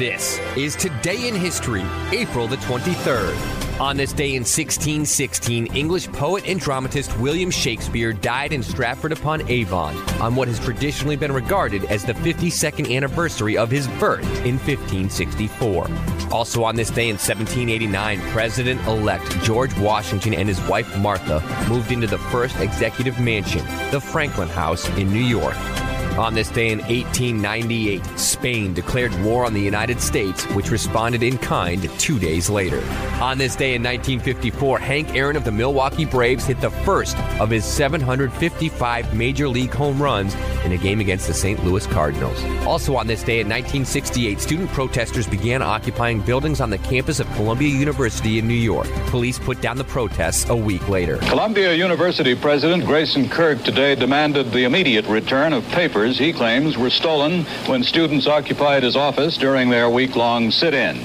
This is Today in History, April the 23rd. On this day in 1616, English poet and dramatist William Shakespeare died in Stratford upon Avon on what has traditionally been regarded as the 52nd anniversary of his birth in 1564. Also on this day in 1789, President elect George Washington and his wife Martha moved into the first executive mansion, the Franklin House in New York. On this day in 1898, Spain declared war on the United States, which responded in kind two days later. On this day in 1954, Hank Aaron of the Milwaukee Braves hit the first of his 755 major league home runs in a game against the St. Louis Cardinals. Also on this day in 1968, student protesters began occupying buildings on the campus of Columbia University in New York. Police put down the protests a week later. Columbia University President Grayson Kirk today demanded the immediate return of papers he claims were stolen when students occupied his office during their week long sit in.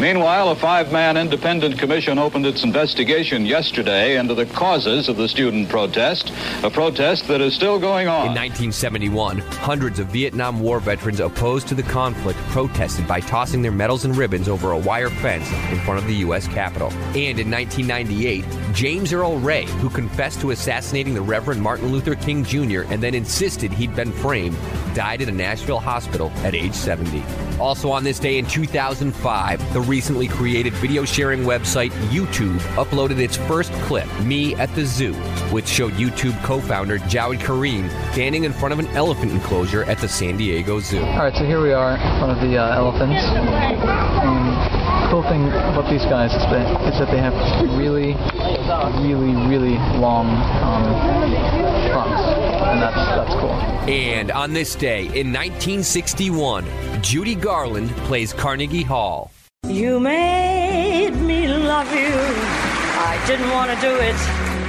Meanwhile, a five man independent commission opened its investigation yesterday into the causes of the student protest, a protest that is still going on. In 1971, hundreds of Vietnam War veterans opposed to the conflict protested by tossing their medals and ribbons over a wire fence in front of the U.S. Capitol. And in 1998, James Earl Ray, who confessed to assassinating the Reverend Martin Luther King Jr. and then insisted he'd been framed, died at a Nashville hospital at age 70. Also on this day in 2005, the recently created video sharing website YouTube uploaded its first clip, Me at the Zoo, which showed YouTube co founder Jawed Karim standing in front of an elephant enclosure at the San Diego Zoo. All right, so here we are in front of the uh, elephants. The cool thing about these guys is that, is that they have really, really, really long um, trunks. And that's, that's cool. And on this day in 1961, Judy Garland plays Carnegie Hall. You made me love you. I didn't want to do it.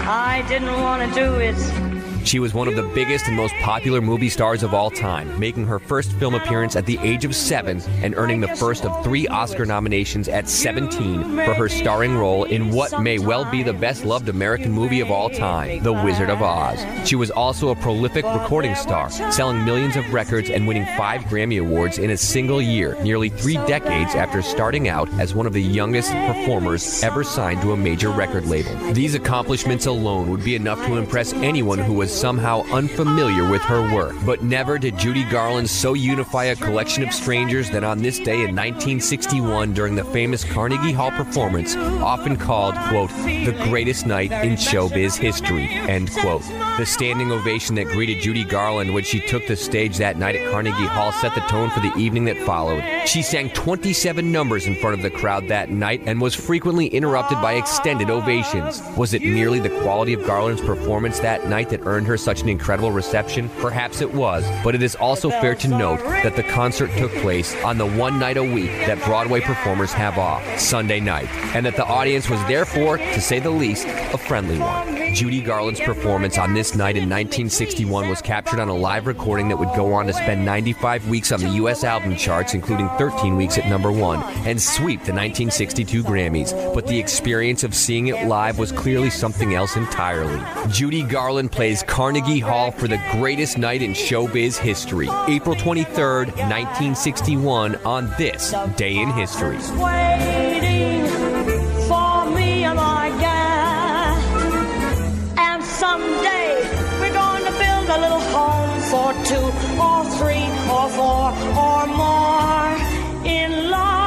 I didn't want to do it. She was one of the biggest and most popular movie stars of all time, making her first film appearance at the age of seven and earning the first of three Oscar nominations at 17 for her starring role in what may well be the best loved American movie of all time, The Wizard of Oz. She was also a prolific recording star, selling millions of records and winning five Grammy Awards in a single year, nearly three decades after starting out as one of the youngest performers ever signed to a major record label. These accomplishments alone would be enough to impress anyone who was somehow unfamiliar with her work. But never did Judy Garland so unify a collection of strangers than on this day in 1961 during the famous Carnegie Hall performance, often called, quote, the greatest night in showbiz history, end quote. The standing ovation that greeted Judy Garland when she took the stage that night at Carnegie Hall set the tone for the evening that followed. She sang 27 numbers in front of the crowd that night and was frequently interrupted by extended ovations. Was it merely the quality of Garland's performance that night that earned her such an incredible reception? Perhaps it was, but it is also fair to note that the concert took place on the one night a week that Broadway performers have off, Sunday night, and that the audience was therefore, to say the least, a friendly one. Judy Garland's performance on this night in 1961 was captured on a live recording that would go on to spend 95 weeks on the U.S. album charts, including 13 weeks at number one, and sweep the 1962 Grammys. But the experience of seeing it live was clearly something else entirely. Judy Garland plays Carnegie Hall for the greatest night in showbiz history, April 23rd, 1961, on this day in history. for two or three or four or more in love.